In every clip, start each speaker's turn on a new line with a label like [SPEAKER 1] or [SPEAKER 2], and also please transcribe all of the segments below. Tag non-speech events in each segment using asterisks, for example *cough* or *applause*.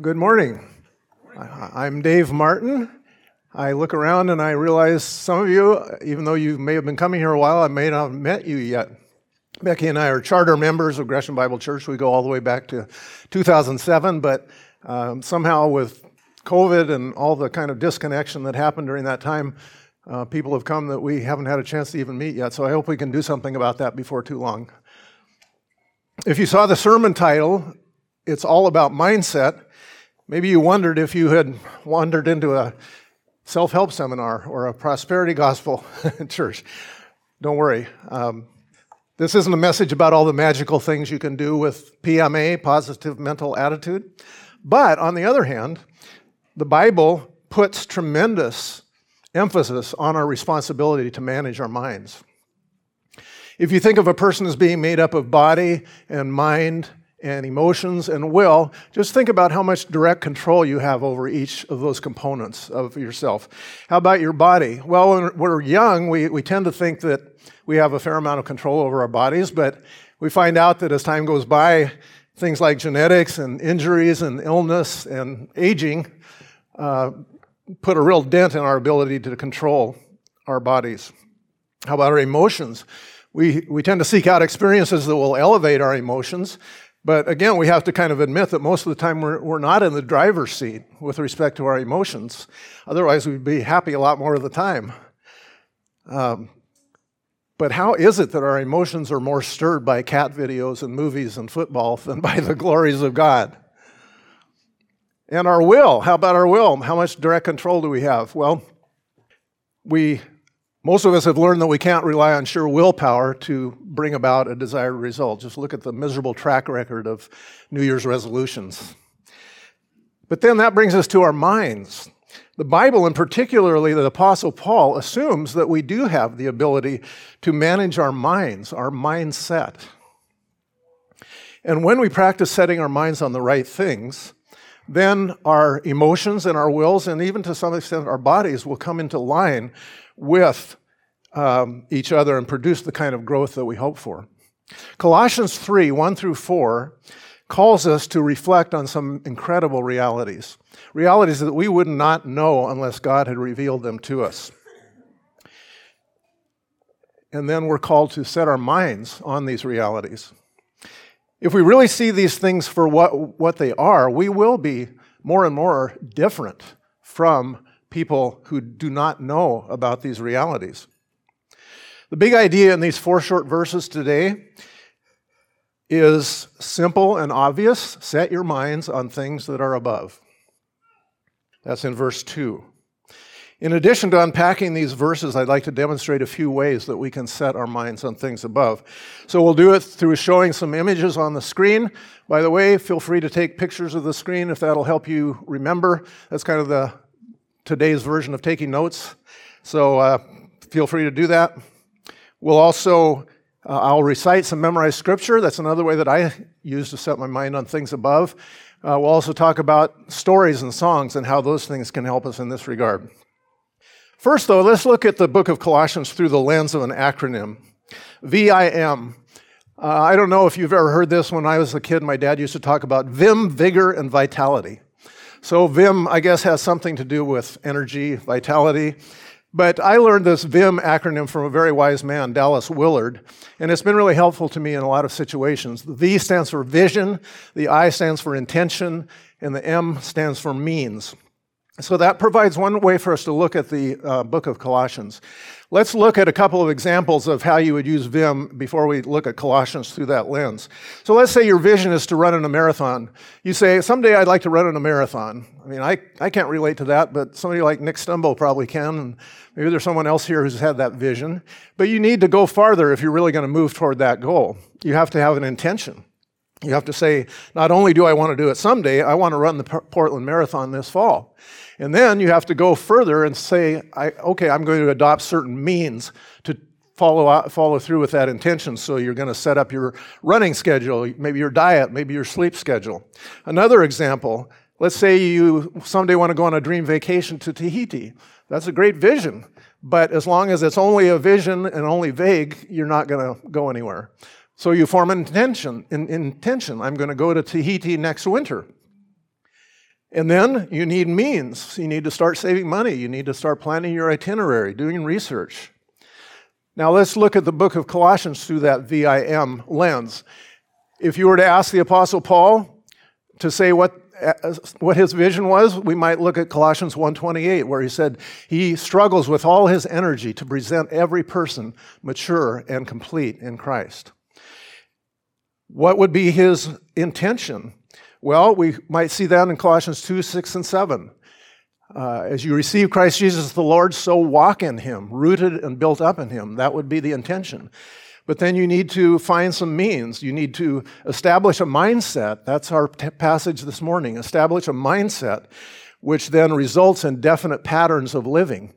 [SPEAKER 1] Good morning. I'm Dave Martin. I look around and I realize some of you, even though you may have been coming here a while, I may not have met you yet. Becky and I are charter members of Gresham Bible Church. We go all the way back to 2007, but um, somehow with COVID and all the kind of disconnection that happened during that time, uh, people have come that we haven't had a chance to even meet yet. So I hope we can do something about that before too long. If you saw the sermon title, it's all about mindset. Maybe you wondered if you had wandered into a self help seminar or a prosperity gospel *laughs* church. Don't worry. Um, this isn't a message about all the magical things you can do with PMA, positive mental attitude. But on the other hand, the Bible puts tremendous emphasis on our responsibility to manage our minds. If you think of a person as being made up of body and mind and emotions and will, just think about how much direct control you have over each of those components of yourself. How about your body? Well, when we're young, we, we tend to think that we have a fair amount of control over our bodies, but we find out that as time goes by, things like genetics and injuries and illness and aging uh, put a real dent in our ability to control our bodies. How about our emotions? We, we tend to seek out experiences that will elevate our emotions, but again, we have to kind of admit that most of the time we're, we're not in the driver's seat with respect to our emotions. Otherwise, we'd be happy a lot more of the time. Um, but how is it that our emotions are more stirred by cat videos and movies and football than *laughs* by the glories of God? And our will, how about our will? How much direct control do we have? Well, we most of us have learned that we can't rely on sheer willpower to bring about a desired result. Just look at the miserable track record of New Year's resolutions. But then that brings us to our minds. The Bible, and particularly the Apostle Paul, assumes that we do have the ability to manage our minds, our mindset. And when we practice setting our minds on the right things, then our emotions and our wills, and even to some extent our bodies, will come into line with um, each other and produce the kind of growth that we hope for. Colossians 3 1 through 4 calls us to reflect on some incredible realities, realities that we would not know unless God had revealed them to us. And then we're called to set our minds on these realities. If we really see these things for what, what they are, we will be more and more different from people who do not know about these realities. The big idea in these four short verses today is simple and obvious set your minds on things that are above. That's in verse 2. In addition to unpacking these verses, I'd like to demonstrate a few ways that we can set our minds on things above. So we'll do it through showing some images on the screen. By the way, feel free to take pictures of the screen if that'll help you remember. That's kind of the today's version of taking notes. So uh, feel free to do that. We'll also, uh, I'll recite some memorized scripture. That's another way that I use to set my mind on things above. Uh, we'll also talk about stories and songs and how those things can help us in this regard. First, though, let's look at the book of Colossians through the lens of an acronym VIM. Uh, I don't know if you've ever heard this. When I was a kid, my dad used to talk about vim, vigor, and vitality. So, VIM, I guess, has something to do with energy, vitality. But I learned this VIM acronym from a very wise man, Dallas Willard, and it's been really helpful to me in a lot of situations. The V stands for vision, the I stands for intention, and the M stands for means. So that provides one way for us to look at the uh, book of Colossians. Let's look at a couple of examples of how you would use Vim before we look at Colossians through that lens. So let's say your vision is to run in a marathon. You say, someday I'd like to run in a marathon. I mean, I, I can't relate to that, but somebody like Nick Stumbo probably can, and maybe there's someone else here who's had that vision. But you need to go farther if you're really going to move toward that goal. You have to have an intention. You have to say, not only do I want to do it someday, I want to run the Portland Marathon this fall. And then you have to go further and say, okay, I'm going to adopt certain means to follow, out, follow through with that intention. So you're going to set up your running schedule, maybe your diet, maybe your sleep schedule. Another example, let's say you someday want to go on a dream vacation to Tahiti. That's a great vision. But as long as it's only a vision and only vague, you're not going to go anywhere. So you form an intention. In, intention. I'm going to go to Tahiti next winter. And then you need means. You need to start saving money. You need to start planning your itinerary, doing research. Now let's look at the book of Colossians through that VIM lens. If you were to ask the Apostle Paul to say what, uh, what his vision was, we might look at Colossians 1.28, where he said he struggles with all his energy to present every person mature and complete in Christ. What would be his intention? Well, we might see that in Colossians 2, 6, and 7. Uh, as you receive Christ Jesus the Lord, so walk in him, rooted and built up in him. That would be the intention. But then you need to find some means. You need to establish a mindset. That's our t- passage this morning. Establish a mindset, which then results in definite patterns of living.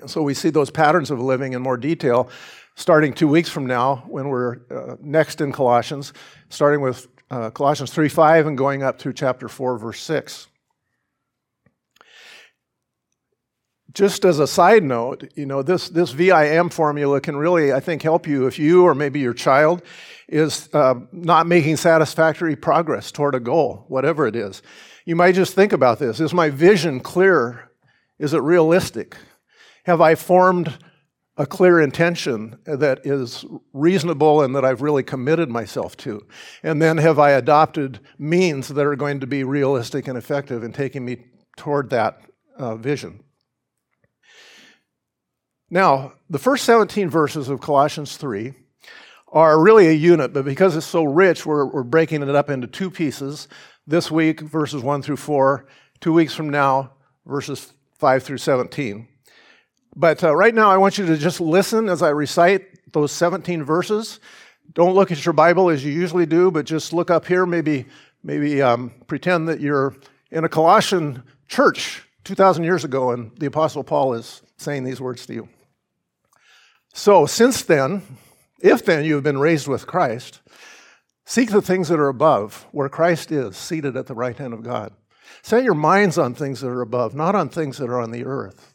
[SPEAKER 1] And so we see those patterns of living in more detail starting two weeks from now when we're uh, next in Colossians, starting with uh, Colossians 3 5 and going up through chapter 4, verse 6. just as a side note, you know, this, this VIM formula can really, I think, help you if you or maybe your child is uh, not making satisfactory progress toward a goal, whatever it is. You might just think about this Is my vision clear? Is it realistic? Have I formed a clear intention that is reasonable and that I've really committed myself to? And then have I adopted means that are going to be realistic and effective in taking me toward that uh, vision? Now, the first 17 verses of Colossians 3 are really a unit, but because it's so rich, we're, we're breaking it up into two pieces. This week, verses 1 through 4, two weeks from now, verses 5 through 17. But uh, right now, I want you to just listen as I recite those 17 verses. Don't look at your Bible as you usually do, but just look up here, maybe, maybe um, pretend that you're in a Colossian church 2,000 years ago, and the Apostle Paul is saying these words to you. So, since then, if then you have been raised with Christ, seek the things that are above, where Christ is, seated at the right hand of God. Set your minds on things that are above, not on things that are on the earth.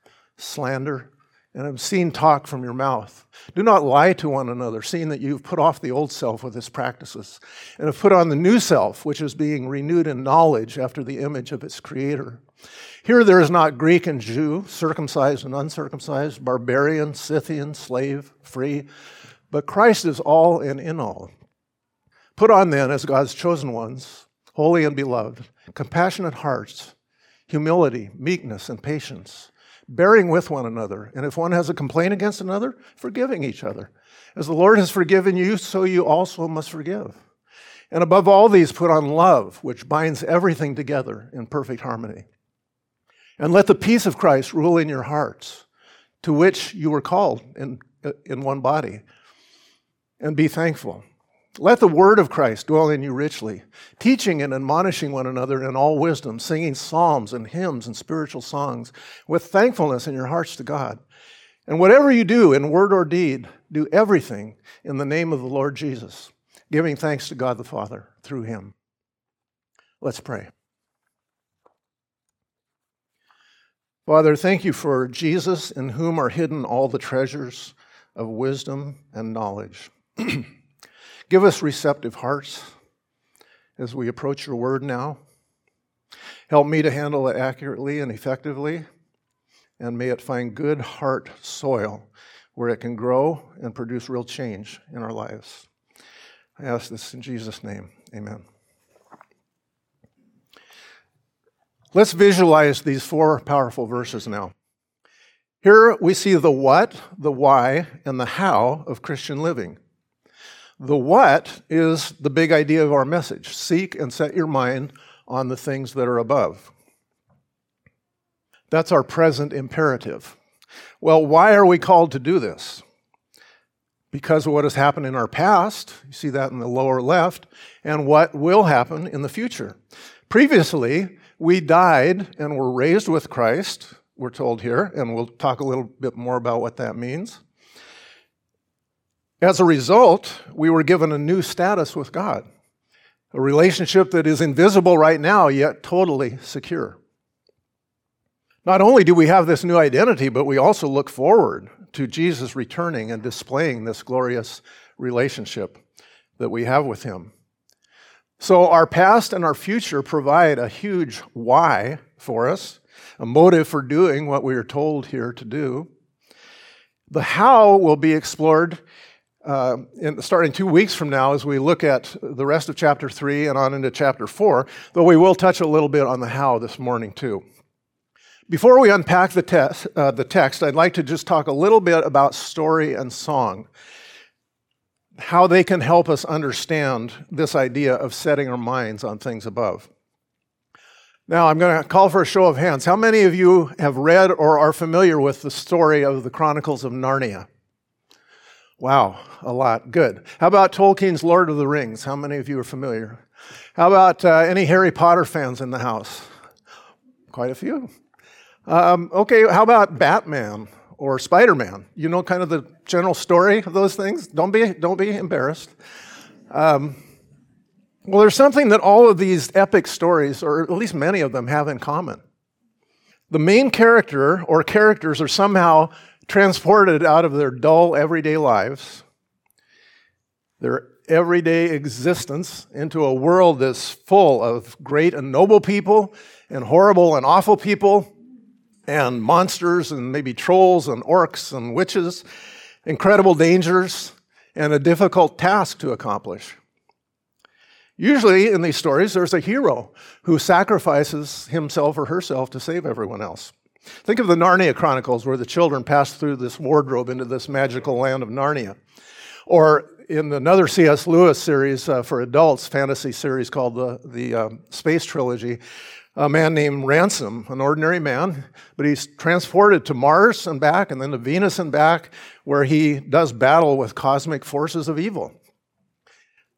[SPEAKER 1] slander, and obscene talk from your mouth. Do not lie to one another, seeing that you've put off the old self with its practices, and have put on the new self, which is being renewed in knowledge after the image of its creator. Here there is not Greek and Jew, circumcised and uncircumcised, barbarian, Scythian, slave, free, but Christ is all and in all. Put on then, as God's chosen ones, holy and beloved, compassionate hearts, humility, meekness, and patience, bearing with one another, and if one has a complaint against another, forgiving each other. As the Lord has forgiven you, so you also must forgive. And above all these, put on love, which binds everything together in perfect harmony. And let the peace of Christ rule in your hearts, to which you were called in, in one body. And be thankful. Let the word of Christ dwell in you richly, teaching and admonishing one another in all wisdom, singing psalms and hymns and spiritual songs with thankfulness in your hearts to God. And whatever you do in word or deed, do everything in the name of the Lord Jesus, giving thanks to God the Father through him. Let's pray. Father, thank you for Jesus, in whom are hidden all the treasures of wisdom and knowledge. *clears throat* Give us receptive hearts as we approach your word now. Help me to handle it accurately and effectively, and may it find good heart soil where it can grow and produce real change in our lives. I ask this in Jesus' name. Amen. Let's visualize these four powerful verses now. Here we see the what, the why, and the how of Christian living. The what is the big idea of our message seek and set your mind on the things that are above. That's our present imperative. Well, why are we called to do this? Because of what has happened in our past, you see that in the lower left, and what will happen in the future. Previously, We died and were raised with Christ, we're told here, and we'll talk a little bit more about what that means. As a result, we were given a new status with God, a relationship that is invisible right now, yet totally secure. Not only do we have this new identity, but we also look forward to Jesus returning and displaying this glorious relationship that we have with Him. So, our past and our future provide a huge why for us, a motive for doing what we are told here to do. The how will be explored uh, in, starting two weeks from now as we look at the rest of chapter 3 and on into chapter 4, though we will touch a little bit on the how this morning too. Before we unpack the, te- uh, the text, I'd like to just talk a little bit about story and song, how they can help us understand this idea of setting our minds on things above. Now, I'm going to call for a show of hands. How many of you have read or are familiar with the story of the Chronicles of Narnia? Wow, a lot. Good. How about Tolkien's Lord of the Rings? How many of you are familiar? How about uh, any Harry Potter fans in the house? Quite a few. Um, okay, how about Batman or Spider Man? You know, kind of the general story of those things. Don't be don't be embarrassed. Um, well, there's something that all of these epic stories, or at least many of them, have in common. The main character or characters are somehow transported out of their dull everyday lives, their everyday existence, into a world that's full of great and noble people and horrible and awful people and monsters and maybe trolls and orcs and witches, incredible dangers, and a difficult task to accomplish. Usually in these stories, there's a hero who sacrifices himself or herself to save everyone else. Think of the Narnia Chronicles, where the children pass through this wardrobe into this magical land of Narnia. Or in another C.S. Lewis series uh, for adults, fantasy series called the, the uh, Space Trilogy, a man named Ransom, an ordinary man, but he's transported to Mars and back, and then to Venus and back, where he does battle with cosmic forces of evil.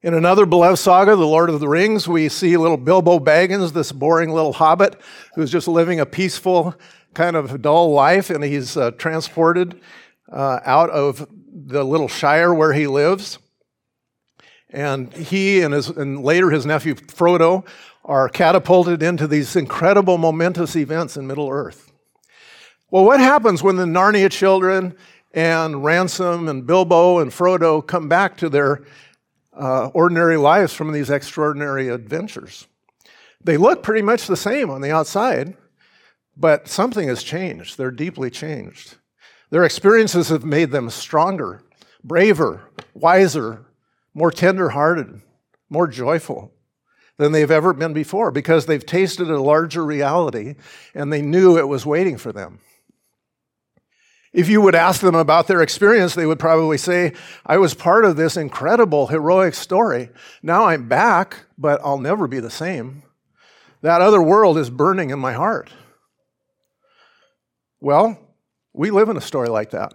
[SPEAKER 1] In another beloved saga, The Lord of the Rings, we see little Bilbo Baggins, this boring little hobbit who's just living a peaceful, kind of dull life, and he's uh, transported uh, out of the little shire where he lives. And he and, his, and later his nephew Frodo are catapulted into these incredible, momentous events in Middle Earth. Well, what happens when the Narnia children and Ransom and Bilbo and Frodo come back to their uh, ordinary lives from these extraordinary adventures? They look pretty much the same on the outside, but something has changed. They're deeply changed. Their experiences have made them stronger, braver, wiser, more tender hearted, more joyful than they've ever been before because they've tasted a larger reality and they knew it was waiting for them. If you would ask them about their experience, they would probably say, I was part of this incredible, heroic story. Now I'm back, but I'll never be the same. That other world is burning in my heart. Well, we live in a story like that.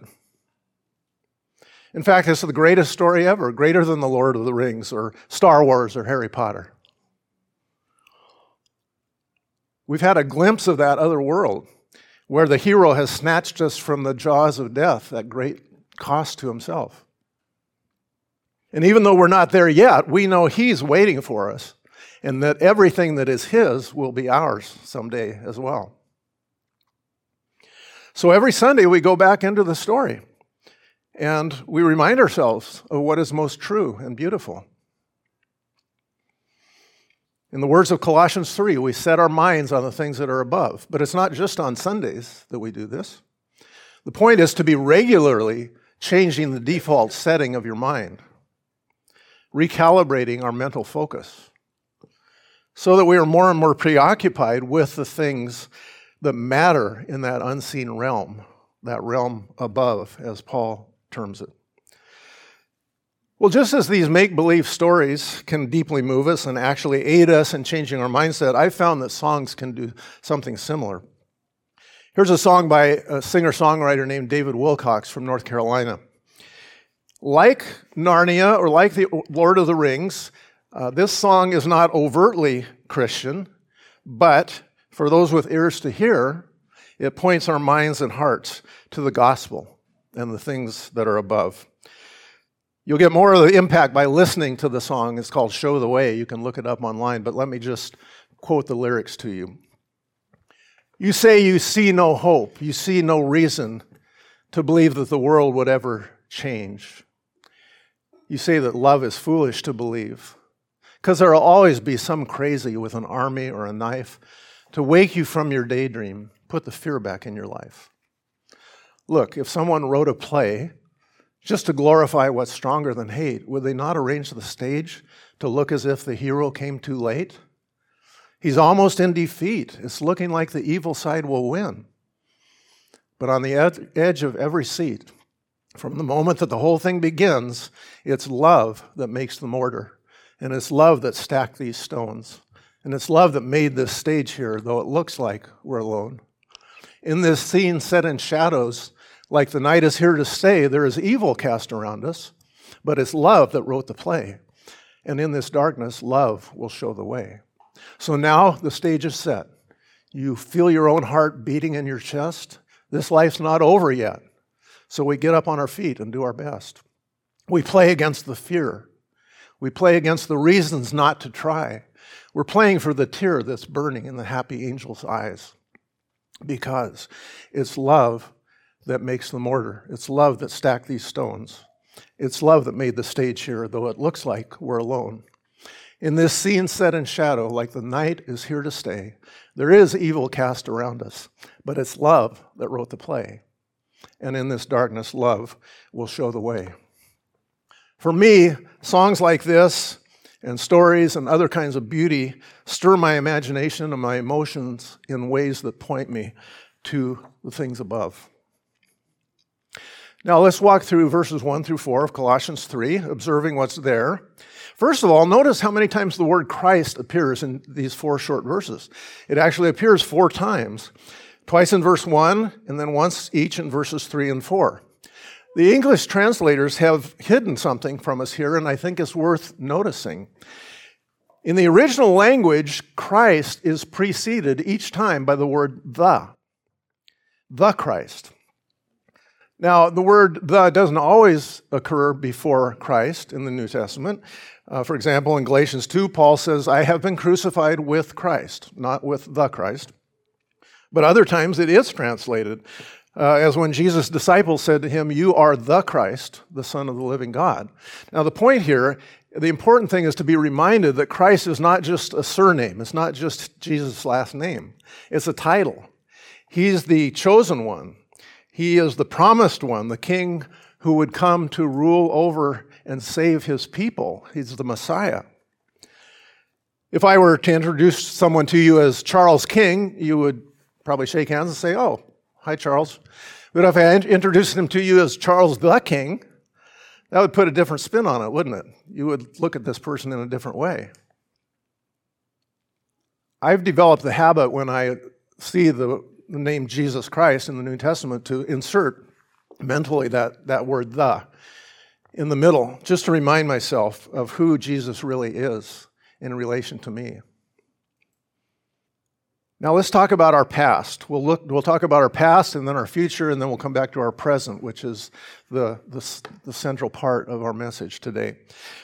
[SPEAKER 1] In fact, it's the greatest story ever, greater than The Lord of the Rings or Star Wars or Harry Potter. We've had a glimpse of that other world where the hero has snatched us from the jaws of death at great cost to himself. And even though we're not there yet, we know he's waiting for us and that everything that is his will be ours someday as well. So every Sunday we go back into the story and we remind ourselves of what is most true and beautiful. In the words of Colossians 3, we set our minds on the things that are above. But it's not just on Sundays that we do this. The point is to be regularly changing the default setting of your mind, recalibrating our mental focus, so that we are more and more preoccupied with the things that matter in that unseen realm, that realm above, as Paul terms it. Well, just as these make believe stories can deeply move us and actually aid us in changing our mindset, I've found that songs can do something similar. Here's a song by a singer songwriter named David Wilcox from North Carolina. Like Narnia or like the Lord of the Rings, uh, this song is not overtly Christian, but For those with ears to hear, it points our minds and hearts to the gospel and the things that are above. You'll get more of the impact by listening to the song. It's called Show the Way. You can look it up online, but let me just quote the lyrics to you. You say you see no hope, you see no reason to believe that the world would ever change. You say that love is foolish to believe, because there will always be some crazy with an army or a knife to wake you from your daydream, put the fear back in your life. Look, if someone wrote a play just to glorify what's stronger than hate, would they not arrange the stage to look as if the hero came too late? He's almost in defeat. It's looking like the evil side will win. But on the ed- edge of every seat, from the moment that the whole thing begins, it's love that makes the mortar. And it's love that stacked these stones. And it's love that made this stage here, though it looks like we're alone. In this scene set in shadows, like the night is here to stay, there is evil cast around us, but it's love that wrote the play. And in this darkness, love will show the way. So now the stage is set. You feel your own heart beating in your chest. This life's not over yet. So we get up on our feet and do our best. We play against the fear. We play against the reasons not to try. We're playing for the tear that's burning in the happy angel's eyes because it's love that makes the mortar. It's love that stacked these stones. It's love that made the stage here, though it looks like we're alone. In this scene set in shadow, like the night is here to stay, there is evil cast around us, but it's love that wrote the play. And in this darkness, love will show the way. For me, songs like this and stories and other kinds of beauty stir my imagination and my emotions in ways that point me to the things above. Now let's walk through verses 1 through 4 of Colossians 3, observing what's there. First of all, notice how many times the word Christ appears in these four short verses. It actually appears four times, twice in verse 1, and then once each in verses 3 and 4. The English translators have hidden something from us here, and I think it's worth noticing. In the original language, Christ is preceded each time by the word the. The Christ. Now, the word the doesn't always occur before Christ in the New Testament. Uh, for example, in Galatians 2, Paul says, I have been crucified with Christ, not with the Christ. But other times it is translated uh, as when Jesus' disciples said to him, You are the Christ, the Son of the living God. Now, the point here, the important thing is to be reminded that Christ is not just a surname, it's not just Jesus' last name, it's a title. He's the chosen one, he is the promised one, the king who would come to rule over and save his people. He's the Messiah. If I were to introduce someone to you as Charles King, you would probably shake hands and say, Oh, hi, Charles. But if I introduced him to you as Charles the King, that would put a different spin on it, wouldn't it? You would look at this person in a different way. I've developed the habit when I see the, the name Jesus Christ in the New Testament to insert mentally that, that word the in the middle, just to remind myself of who Jesus really is in relation to me. Now let's talk about our past. We'll look. We'll talk about our past, and then our future, and then we'll come back to our present, which is the, the, the, central part of our message today.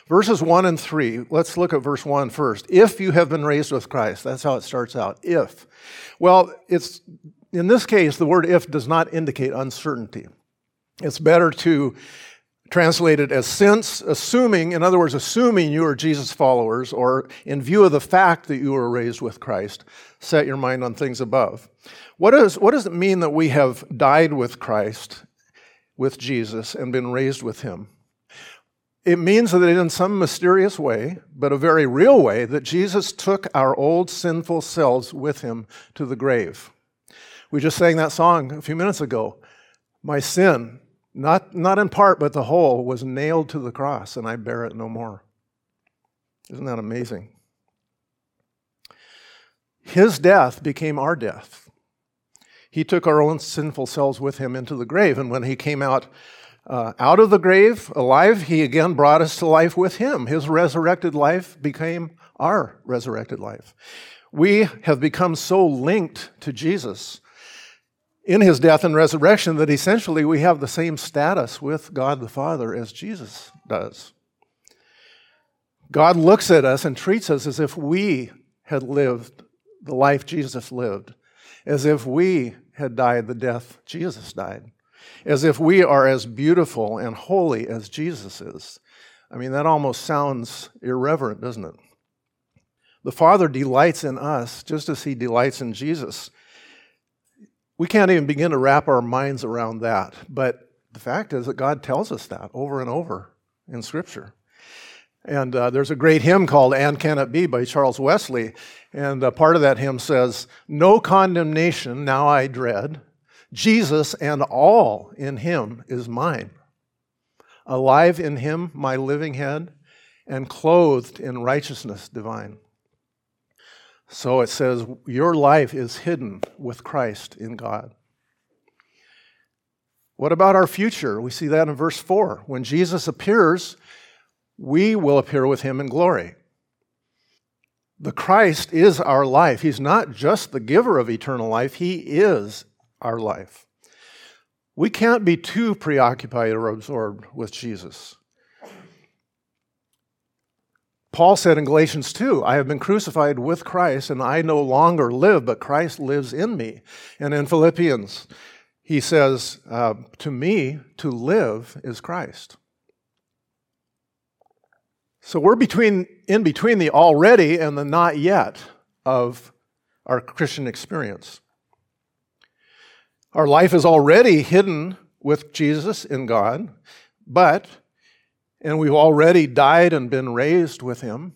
[SPEAKER 1] Verses one and three. Let's look at verse one first. If you have been raised with Christ, that's how it starts out. If. Well, it's in this case the word "if" does not indicate uncertainty. It's better to translated as since, assuming, in other words, assuming you are Jesus followers, or in view of the fact that you were raised with Christ, set your mind on things above. What, is, what does it mean that we have died with Christ, with Jesus, and been raised with him? It means that in some mysterious way, but a very real way, that Jesus took our old sinful selves with him to the grave. We just sang that song a few minutes ago. My sin, not, not in part, but the whole, was nailed to the cross, and I bear it no more. Isn't that amazing? His death became our death. He took our own sinful selves with him into the grave, and when he came out uh, out of the grave alive, he again brought us to life with him. His resurrected life became our resurrected life. We have become so linked to Jesus in his death and resurrection that essentially we have the same status with God the Father as Jesus does. God looks at us and treats us as if we had lived the life Jesus lived, as if we had died the death Jesus died, as if we are as beautiful and holy as Jesus is. I mean, that almost sounds irreverent, doesn't it? The Father delights in us just as He delights in Jesus. We can't even begin to wrap our minds around that, but the fact is that God tells us that over and over in Scripture. And uh, there's a great hymn called And Can It Be by Charles Wesley. And uh, part of that hymn says, No condemnation now I dread. Jesus and all in him is mine. Alive in him, my living head, and clothed in righteousness divine. So it says, Your life is hidden with Christ in God. What about our future? We see that in verse 4. When Jesus appears, we will appear with him in glory. The Christ is our life. He's not just the giver of eternal life, He is our life. We can't be too preoccupied or absorbed with Jesus. Paul said in Galatians 2, I have been crucified with Christ, and I no longer live, but Christ lives in me. And in Philippians, he says, uh, To me, to live is Christ. So we're between, in between the already and the not yet of our Christian experience. Our life is already hidden with Jesus in God, but, and we've already died and been raised with him,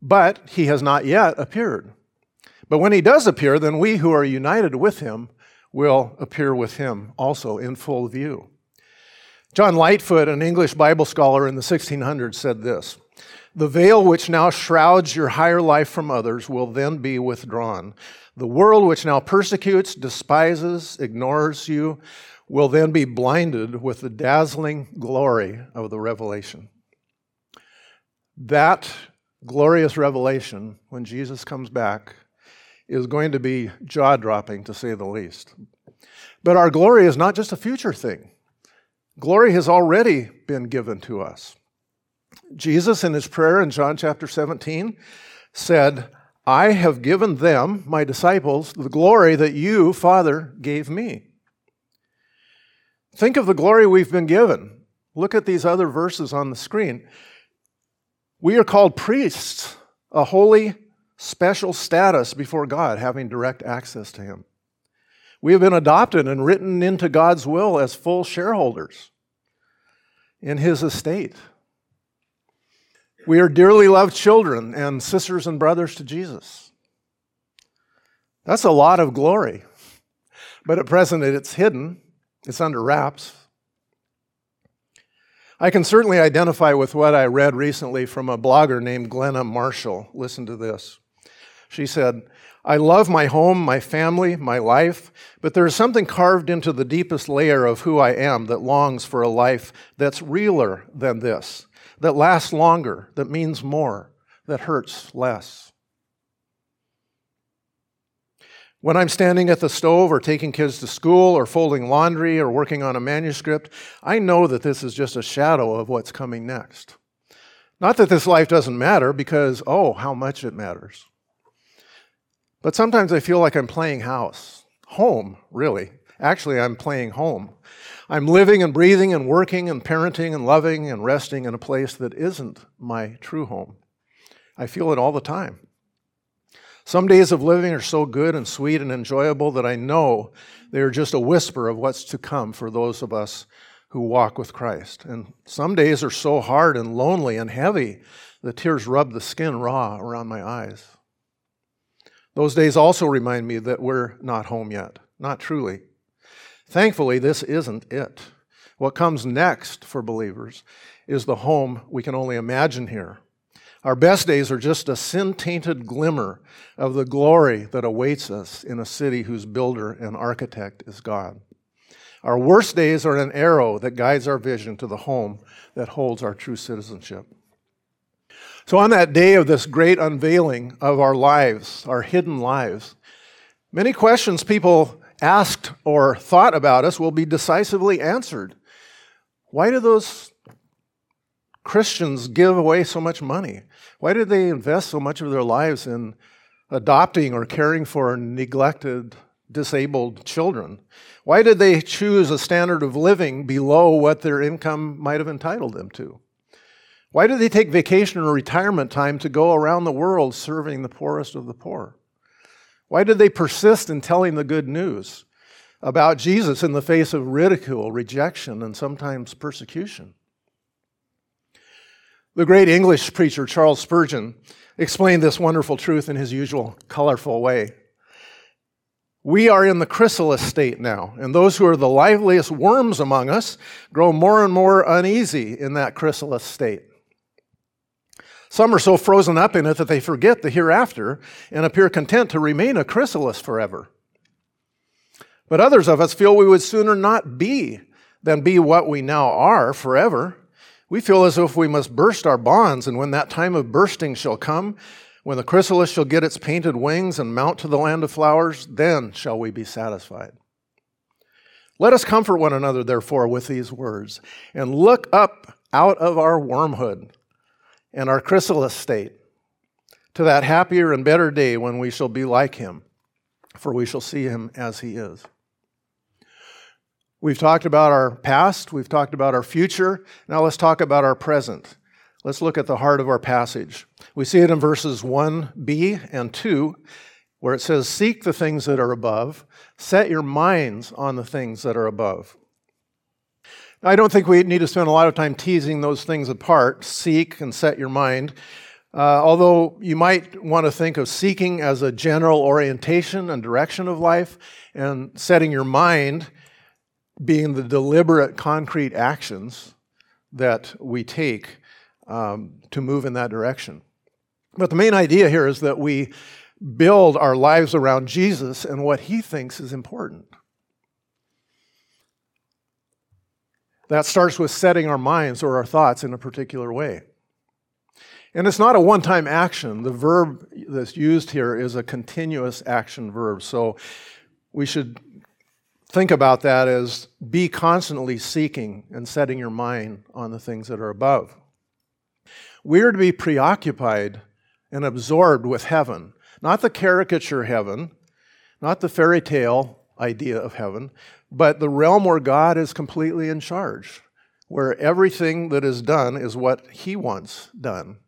[SPEAKER 1] but he has not yet appeared. But when he does appear, then we who are united with him will appear with him also in full view. John Lightfoot, an English Bible scholar in the 1600s, said this The veil which now shrouds your higher life from others will then be withdrawn. The world which now persecutes, despises, ignores you will then be blinded with the dazzling glory of the revelation. That glorious revelation, when Jesus comes back, is going to be jaw dropping to say the least. But our glory is not just a future thing. Glory has already been given to us. Jesus, in his prayer in John chapter 17, said, I have given them, my disciples, the glory that you, Father, gave me. Think of the glory we've been given. Look at these other verses on the screen. We are called priests, a holy, special status before God, having direct access to Him. We have been adopted and written into God's will as full shareholders in His estate. We are dearly loved children and sisters and brothers to Jesus. That's a lot of glory. But at present, it's hidden, it's under wraps. I can certainly identify with what I read recently from a blogger named Glenna Marshall. Listen to this. She said, I love my home, my family, my life, but there is something carved into the deepest layer of who I am that longs for a life that's realer than this, that lasts longer, that means more, that hurts less. When I'm standing at the stove or taking kids to school or folding laundry or working on a manuscript, I know that this is just a shadow of what's coming next. Not that this life doesn't matter, because, oh, how much it matters. But sometimes I feel like I'm playing house. Home, really. Actually, I'm playing home. I'm living and breathing and working and parenting and loving and resting in a place that isn't my true home. I feel it all the time. Some days of living are so good and sweet and enjoyable that I know they are just a whisper of what's to come for those of us who walk with Christ. And some days are so hard and lonely and heavy the tears rub the skin raw around my eyes. Those days also remind me that we're not home yet, not truly. Thankfully, this isn't it. What comes next for believers is the home we can only imagine here. Our best days are just a sin tainted glimmer of the glory that awaits us in a city whose builder and architect is God. Our worst days are an arrow that guides our vision to the home that holds our true citizenship. So, on that day of this great unveiling of our lives, our hidden lives, many questions people asked or thought about us will be decisively answered. Why do those Christians give away so much money? Why did they invest so much of their lives in adopting or caring for neglected, disabled children? Why did they choose a standard of living below what their income might have entitled them to? Why did they take vacation or retirement time to go around the world serving the poorest of the poor? Why did they persist in telling the good news about Jesus in the face of ridicule, rejection, and sometimes persecution? The great English preacher Charles Spurgeon explained this wonderful truth in his usual colorful way. We are in the chrysalis state now, and those who are the liveliest worms among us grow more and more uneasy in that chrysalis state. Some are so frozen up in it that they forget the hereafter and appear content to remain a chrysalis forever. But others of us feel we would sooner not be than be what we now are forever. We feel as if we must burst our bonds, and when that time of bursting shall come, when the chrysalis shall get its painted wings and mount to the land of flowers, then shall we be satisfied. Let us comfort one another, therefore, with these words, and look up out of our wormhood and our chrysalis state to that happier and better day when we shall be like him, for we shall see him as he is. We've talked about our past, we've talked about our future. Now let's talk about our present. Let's look at the heart of our passage. We see it in verses 1b and 2, where it says, Seek the things that are above, set your minds on the things that are above. I don't think we need to spend a lot of time teasing those things apart seek and set your mind. Uh, although you might want to think of seeking as a general orientation and direction of life, and setting your mind being the deliberate, concrete actions that we take um, to move in that direction. But the main idea here is that we build our lives around Jesus and what he thinks is important. That starts with setting our minds or our thoughts in a particular way. And it's not a one time action. The verb that's used here is a continuous action verb. So we should think about that as be constantly seeking and setting your mind on the things that are above. We are to be preoccupied and absorbed with heaven, not the caricature heaven, not the fairy tale idea of heaven, but the realm where God is completely in charge, where everything that is done is what He wants done.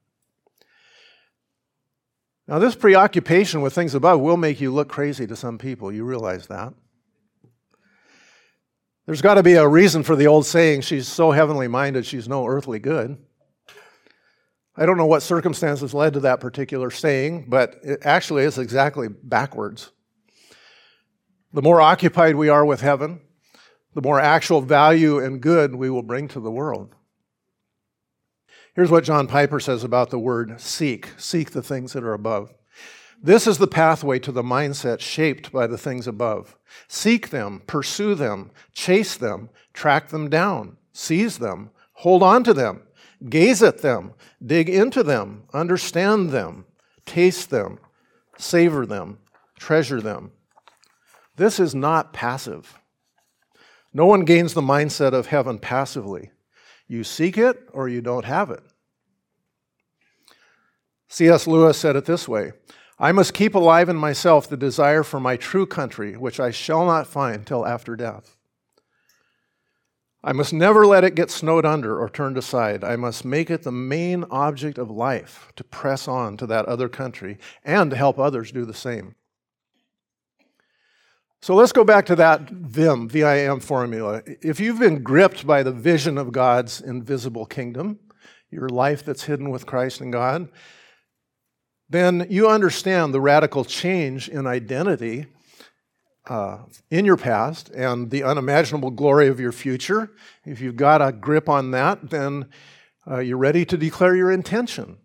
[SPEAKER 1] Now, this preoccupation with things above will make you look crazy to some people. You realize that. There's got to be a reason for the old saying, she's so heavenly minded, she's no earthly good. I don't know what circumstances led to that particular saying, but it actually is exactly backwards. The more occupied we are with heaven, the more actual value and good we will bring to the world. Here's what John Piper says about the word seek seek the things that are above. This is the pathway to the mindset shaped by the things above. Seek them, pursue them, chase them, track them down, seize them, hold on to them, gaze at them, dig into them, understand them, taste them, savor them, treasure them. This is not passive. No one gains the mindset of heaven passively. You seek it or you don't have it. C.S. Lewis said it this way I must keep alive in myself the desire for my true country, which I shall not find till after death. I must never let it get snowed under or turned aside. I must make it the main object of life to press on to that other country and to help others do the same. So let's go back to that VIM, V-I-M formula. If you've been gripped by the vision of God's invisible kingdom, your life that's hidden with Christ and God, then you understand the radical change in identity uh, in your past and the unimaginable glory of your future. If you've got a grip on that, then uh, you're ready to declare your intention.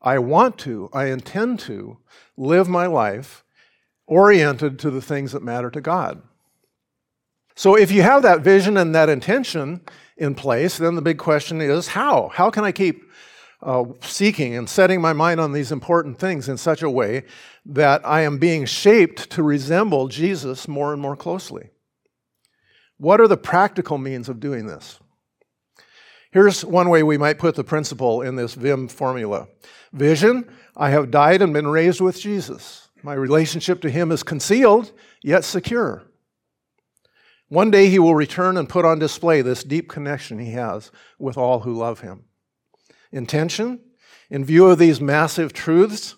[SPEAKER 1] I want to, I intend to live my life oriented to the things that matter to God. So if you have that vision and that intention in place, then the big question is how? How can I keep uh, seeking and setting my mind on these important things in such a way that I am being shaped to resemble Jesus more and more closely. What are the practical means of doing this? Here's one way we might put the principle in this VIM formula Vision, I have died and been raised with Jesus. My relationship to him is concealed, yet secure. One day he will return and put on display this deep connection he has with all who love him. Intention, in view of these massive truths,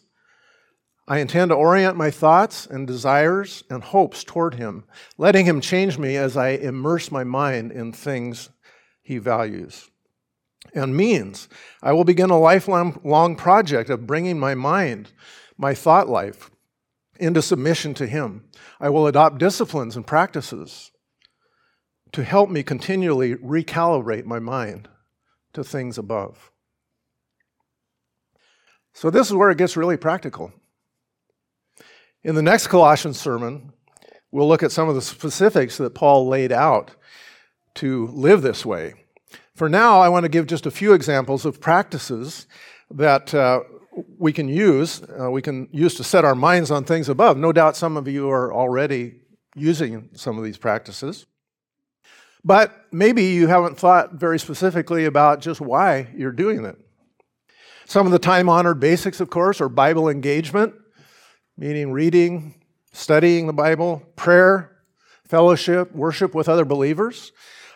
[SPEAKER 1] I intend to orient my thoughts and desires and hopes toward him, letting him change me as I immerse my mind in things he values and means. I will begin a lifelong project of bringing my mind, my thought life, into submission to Him. I will adopt disciplines and practices to help me continually recalibrate my mind to things above. So, this is where it gets really practical. In the next Colossians sermon, we'll look at some of the specifics that Paul laid out to live this way. For now, I want to give just a few examples of practices that uh, we can use. Uh, we can use to set our minds on things above. No doubt some of you are already using some of these practices. But maybe you haven't thought very specifically about just why you're doing it. Some of the time honored basics, of course, are Bible engagement, meaning reading, studying the Bible, prayer, fellowship, worship with other believers.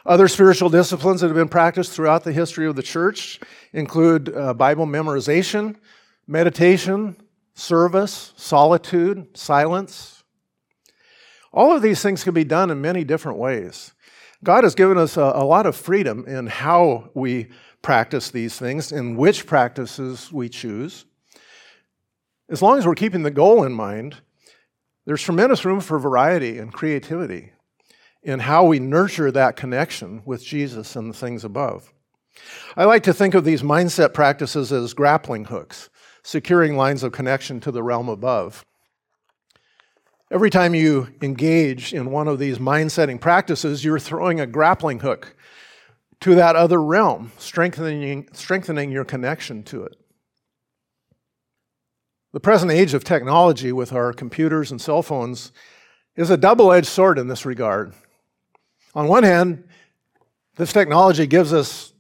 [SPEAKER 1] Other spiritual disciplines that have been practiced throughout the history of the church include uh, Bible memorization, meditation, service, solitude, silence. All of these things can be done in many different ways. God has given us a, a lot of freedom in how we practice these things and which practices we choose. As long as we're keeping the goal in mind, there's tremendous room for variety and creativity in how we nurture that connection with Jesus and the things above. I like to think of these mindset practices as grappling hooks, securing lines of connection to the realm above. Every time you engage in one of these mind setting practices, you're throwing a grappling hook to that other realm, strengthening, strengthening your connection to it. The present age of technology with our computers and cell phones is a double edged sword in this regard. On one hand, this technology gives us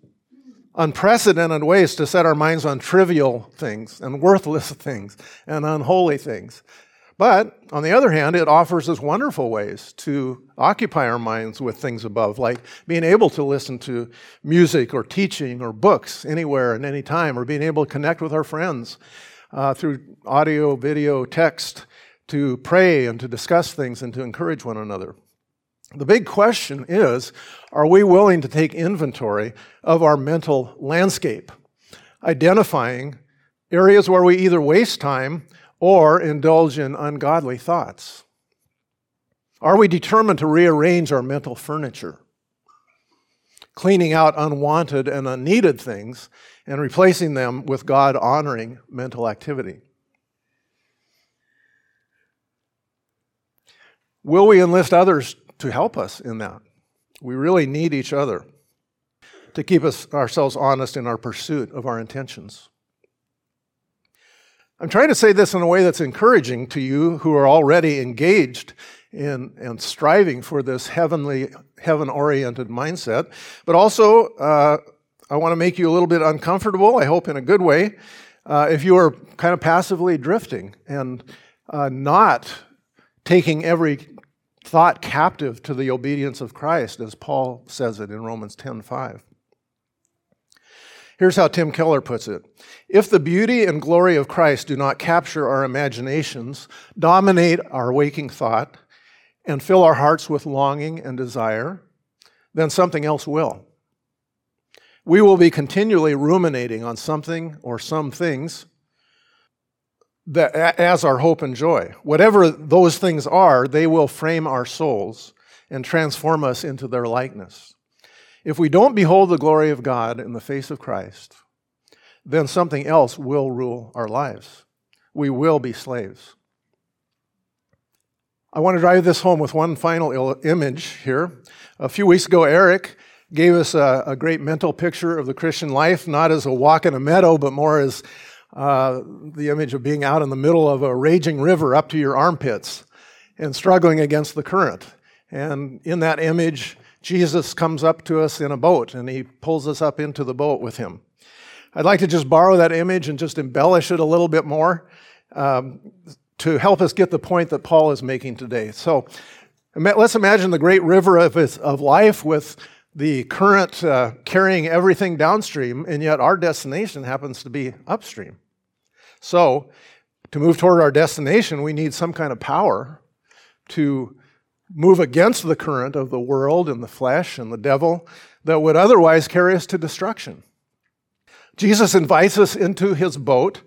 [SPEAKER 1] unprecedented ways to set our minds on trivial things and worthless *laughs* things and unholy things. But on the other hand, it offers us wonderful ways to occupy our minds with things above, like being able to listen to music or teaching or books anywhere and anytime, or being able to connect with our friends uh, through audio, video, text, to pray and to discuss things and to encourage one another. The big question is are we willing to take inventory of our mental landscape, identifying areas where we either waste time or indulge in ungodly thoughts? Are we determined to rearrange our mental furniture, cleaning out unwanted and unneeded things and replacing them with God honoring mental activity? Will we enlist others to help us in that. We really need each other to keep us, ourselves honest in our pursuit of our intentions. I'm trying to say this in a way that's encouraging to you who are already engaged in and striving for this heavenly, heaven oriented mindset, but also uh, I want to make you a little bit uncomfortable, I hope in a good way, uh, if you are kind of passively drifting and uh, not taking every thought captive to the obedience of Christ, as Paul says it in Romans 10:5. Here's how Tim Keller puts it If the beauty and glory of Christ do not capture our imaginations, dominate our waking thought, and fill our hearts with longing and desire, then something else will. We will be continually ruminating on something or some things that, as our hope and joy. Whatever those things are, they will frame our souls and transform us into their likeness. If we don't behold the glory of God in the face of Christ, then something else will rule our lives. We will be slaves. I want to drive this home with one final image here. A few weeks ago, Eric gave us a, a, great mental picture of the Christian life, not as a walk in a meadow, but more as uh, the image of being out in the middle of a raging river up to your armpits and struggling against the current. And in that image, Jesus comes up to us in a boat and he pulls us up into the boat with him. I'd like to just borrow that image and just embellish it a little bit more um, to help us get the point that Paul is making today. So let's imagine the great river of, of life with the current uh, carrying everything downstream, and yet our destination happens to be upstream. So, to move toward our destination, we need some kind of power to move against the current of the world and the flesh and the devil that would otherwise carry us to destruction. Jesus invites us into his boat,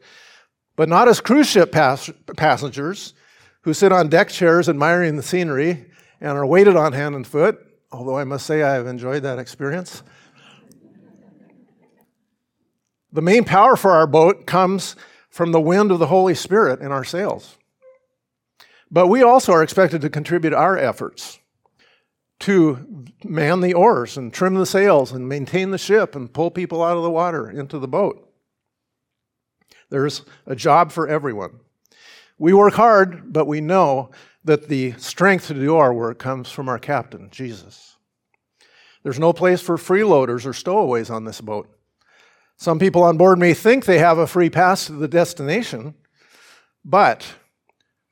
[SPEAKER 1] but not as cruise ship pass- passengers who sit on deck chairs admiring the scenery and are waited on hand and foot, although I must say I have enjoyed that experience. The main power for our boat comes from the wind of the Holy Spirit in our sails. But we also are expected to contribute our efforts to man the oars and trim the sails and maintain the ship and pull people out of the water into the boat. There's a job for everyone. We work hard, but we know that the strength to do our work comes from our captain, Jesus. There's no place for freeloaders or stowaways on this boat. Some people on board may think they have a free pass to the destination, but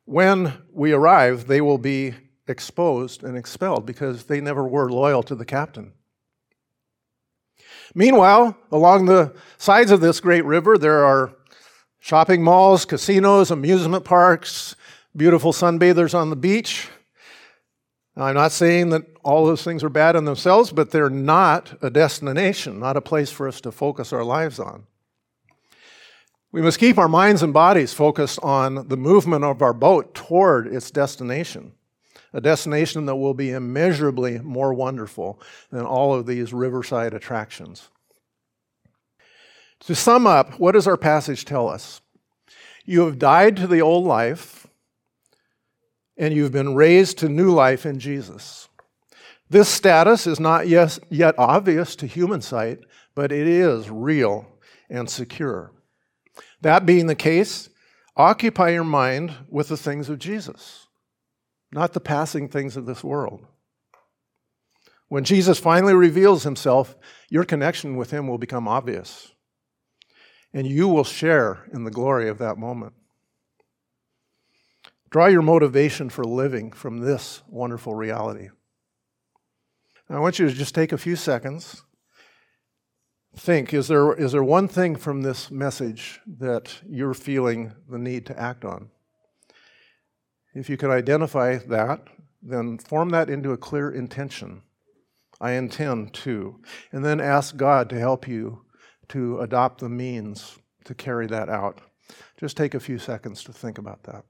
[SPEAKER 1] when we arrive, they will be exposed and expelled because they never were loyal to the captain. Meanwhile, along the sides of this great river, there are shopping malls, casinos, amusement parks, beautiful sunbathers on the beach. Now, I'm not saying that all those things are bad in themselves, but they're not a destination, not a place for us to focus our lives on. We must keep our minds and bodies focused on the movement of our boat toward its destination, a destination that will be immeasurably more wonderful than all of these riverside attractions. To sum up, what does our passage tell us? You have died to the old life, and you've been raised to new life in Jesus. This status is not yet obvious to human sight, but it is real and secure. That being the case, occupy your mind with the things of Jesus, not the passing things of this world. When Jesus finally reveals himself, your connection with him will become obvious, and you will share in the glory of that moment. Draw your motivation for living from this wonderful reality. Now, I want you to just take a few seconds think is there, is there one thing from this message that you're feeling the need to act on? If you can identify that, then form that into a clear intention. I intend to. And then ask God to help you to adopt the means to carry that out. Just take a few seconds to think about that.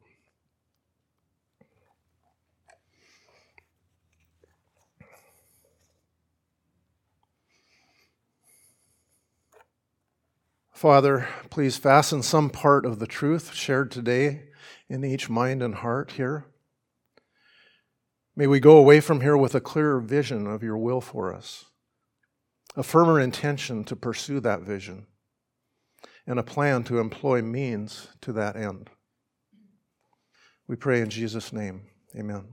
[SPEAKER 1] Father, please fasten some part of the truth shared today in each mind and heart here. May we go away from here with a clearer vision of your will for us, a firmer intention to pursue that vision, and a plan to employ means to that end. We pray in Jesus' name. Amen.